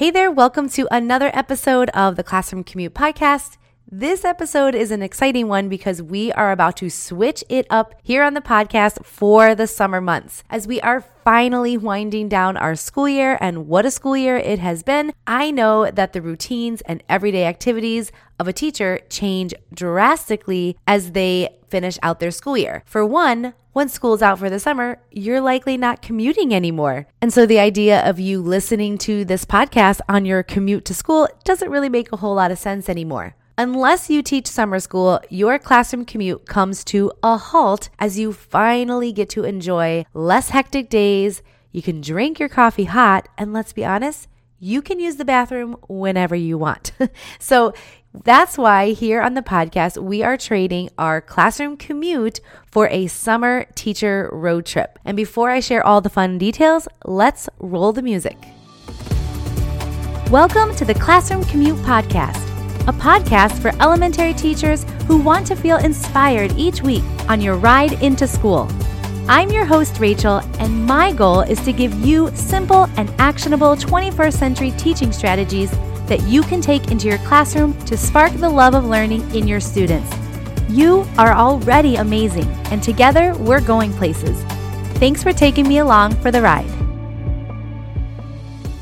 Hey there, welcome to another episode of the Classroom Commute Podcast. This episode is an exciting one because we are about to switch it up here on the podcast for the summer months. As we are finally winding down our school year and what a school year it has been, I know that the routines and everyday activities of a teacher change drastically as they finish out their school year. For one, once school's out for the summer, you're likely not commuting anymore. And so the idea of you listening to this podcast on your commute to school doesn't really make a whole lot of sense anymore. Unless you teach summer school, your classroom commute comes to a halt as you finally get to enjoy less hectic days. You can drink your coffee hot, and let's be honest, you can use the bathroom whenever you want. so that's why here on the podcast, we are trading our classroom commute for a summer teacher road trip. And before I share all the fun details, let's roll the music. Welcome to the Classroom Commute Podcast a podcast for elementary teachers who want to feel inspired each week on your ride into school. I'm your host, Rachel, and my goal is to give you simple and actionable 21st century teaching strategies that you can take into your classroom to spark the love of learning in your students. You are already amazing, and together we're going places. Thanks for taking me along for the ride.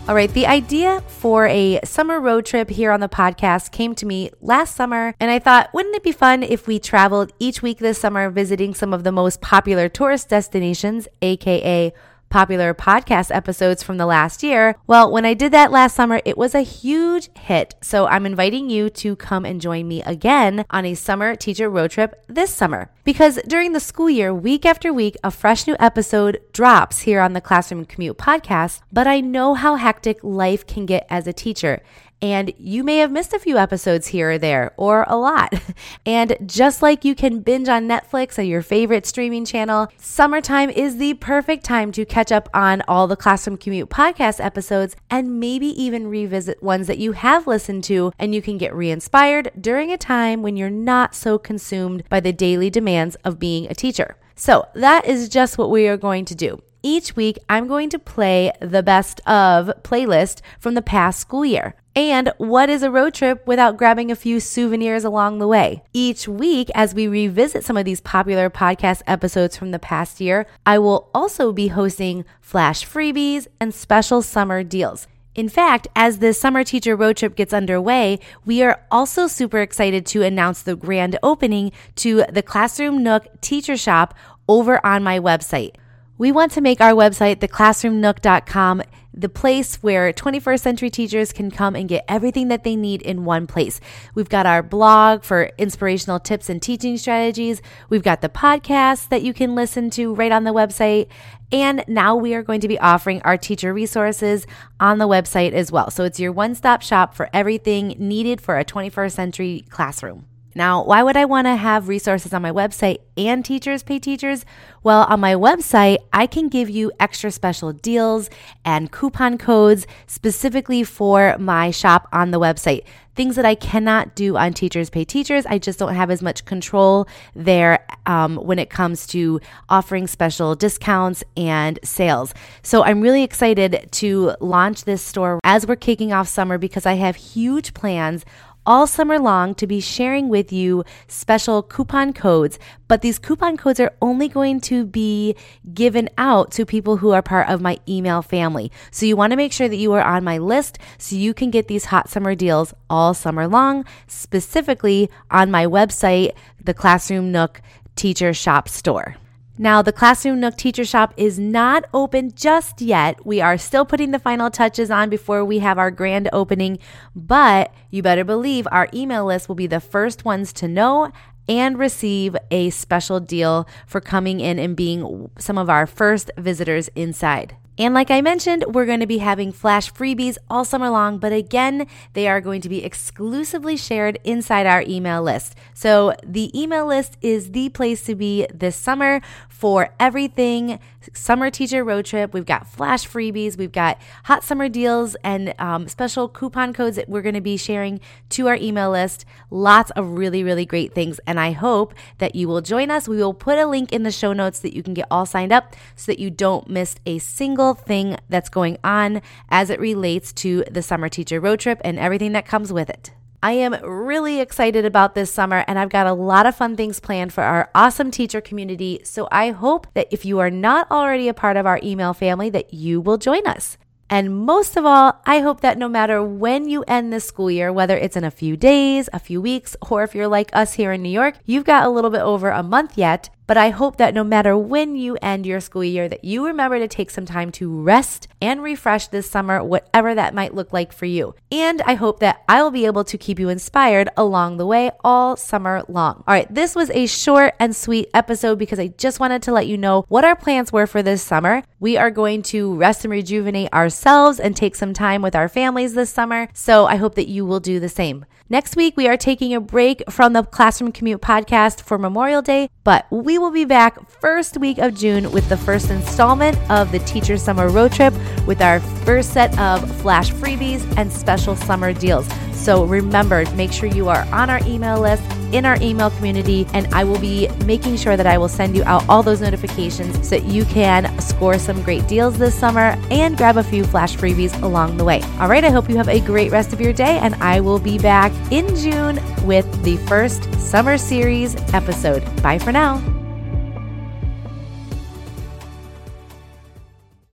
All right, the idea for a summer road trip here on the podcast came to me last summer, and I thought, wouldn't it be fun if we traveled each week this summer visiting some of the most popular tourist destinations, aka popular podcast episodes from the last year. Well, when I did that last summer, it was a huge hit. So I'm inviting you to come and join me again on a summer teacher road trip this summer. Because during the school year, week after week, a fresh new episode drops here on the Classroom Commute podcast. But I know how hectic life can get as a teacher. And you may have missed a few episodes here or there, or a lot. And just like you can binge on Netflix or your favorite streaming channel, summertime is the perfect time to catch up on all the Classroom Commute podcast episodes and maybe even revisit ones that you have listened to and you can get re inspired during a time when you're not so consumed by the daily demands of being a teacher. So, that is just what we are going to do. Each week, I'm going to play the best of playlist from the past school year. And what is a road trip without grabbing a few souvenirs along the way? Each week, as we revisit some of these popular podcast episodes from the past year, I will also be hosting flash freebies and special summer deals. In fact, as the summer teacher road trip gets underway, we are also super excited to announce the grand opening to the Classroom Nook Teacher Shop over on my website. We want to make our website, theclassroomnook.com, the place where 21st century teachers can come and get everything that they need in one place. We've got our blog for inspirational tips and teaching strategies. We've got the podcast that you can listen to right on the website. And now we are going to be offering our teacher resources on the website as well. So it's your one stop shop for everything needed for a 21st century classroom. Now, why would I want to have resources on my website and teachers pay teachers? Well, on my website, I can give you extra special deals and coupon codes specifically for my shop on the website. Things that I cannot do on Teachers Pay Teachers. I just don't have as much control there um, when it comes to offering special discounts and sales. So I'm really excited to launch this store as we're kicking off summer because I have huge plans all summer long to be sharing with you special coupon codes, but these coupon codes are only going to be given out to people who are part of my email family. So you want to make sure that you are on my list so you can get these hot summer deals all summer long, specifically on my website, the Classroom Nook Teacher Shop Store. Now, the Classroom Nook Teacher Shop is not open just yet. We are still putting the final touches on before we have our grand opening, but you better believe our email list will be the first ones to know and receive a special deal for coming in and being some of our first visitors inside. And like I mentioned, we're going to be having flash freebies all summer long, but again, they are going to be exclusively shared inside our email list. So the email list is the place to be this summer for everything summer teacher road trip. We've got flash freebies, we've got hot summer deals, and um, special coupon codes that we're going to be sharing to our email list. Lots of really, really great things. And I hope that you will join us. We will put a link in the show notes that you can get all signed up so that you don't miss a single thing that's going on as it relates to the summer teacher road trip and everything that comes with it. I am really excited about this summer and I've got a lot of fun things planned for our awesome teacher community. So I hope that if you are not already a part of our email family that you will join us. And most of all, I hope that no matter when you end this school year, whether it's in a few days, a few weeks, or if you're like us here in New York, you've got a little bit over a month yet, but I hope that no matter when you end your school year, that you remember to take some time to rest and refresh this summer, whatever that might look like for you. And I hope that I will be able to keep you inspired along the way all summer long. All right, this was a short and sweet episode because I just wanted to let you know what our plans were for this summer. We are going to rest and rejuvenate ourselves and take some time with our families this summer. So I hope that you will do the same. Next week, we are taking a break from the Classroom Commute podcast for Memorial Day, but we will be back first week of June with the first installment of the Teacher Summer Road Trip with our first set of flash freebies and special summer deals. So remember, make sure you are on our email list, in our email community, and I will be making sure that I will send you out all those notifications so you can score some great deals this summer and grab a few flash freebies along the way. All right, I hope you have a great rest of your day, and I will be back in June with the first summer series episode. Bye for now.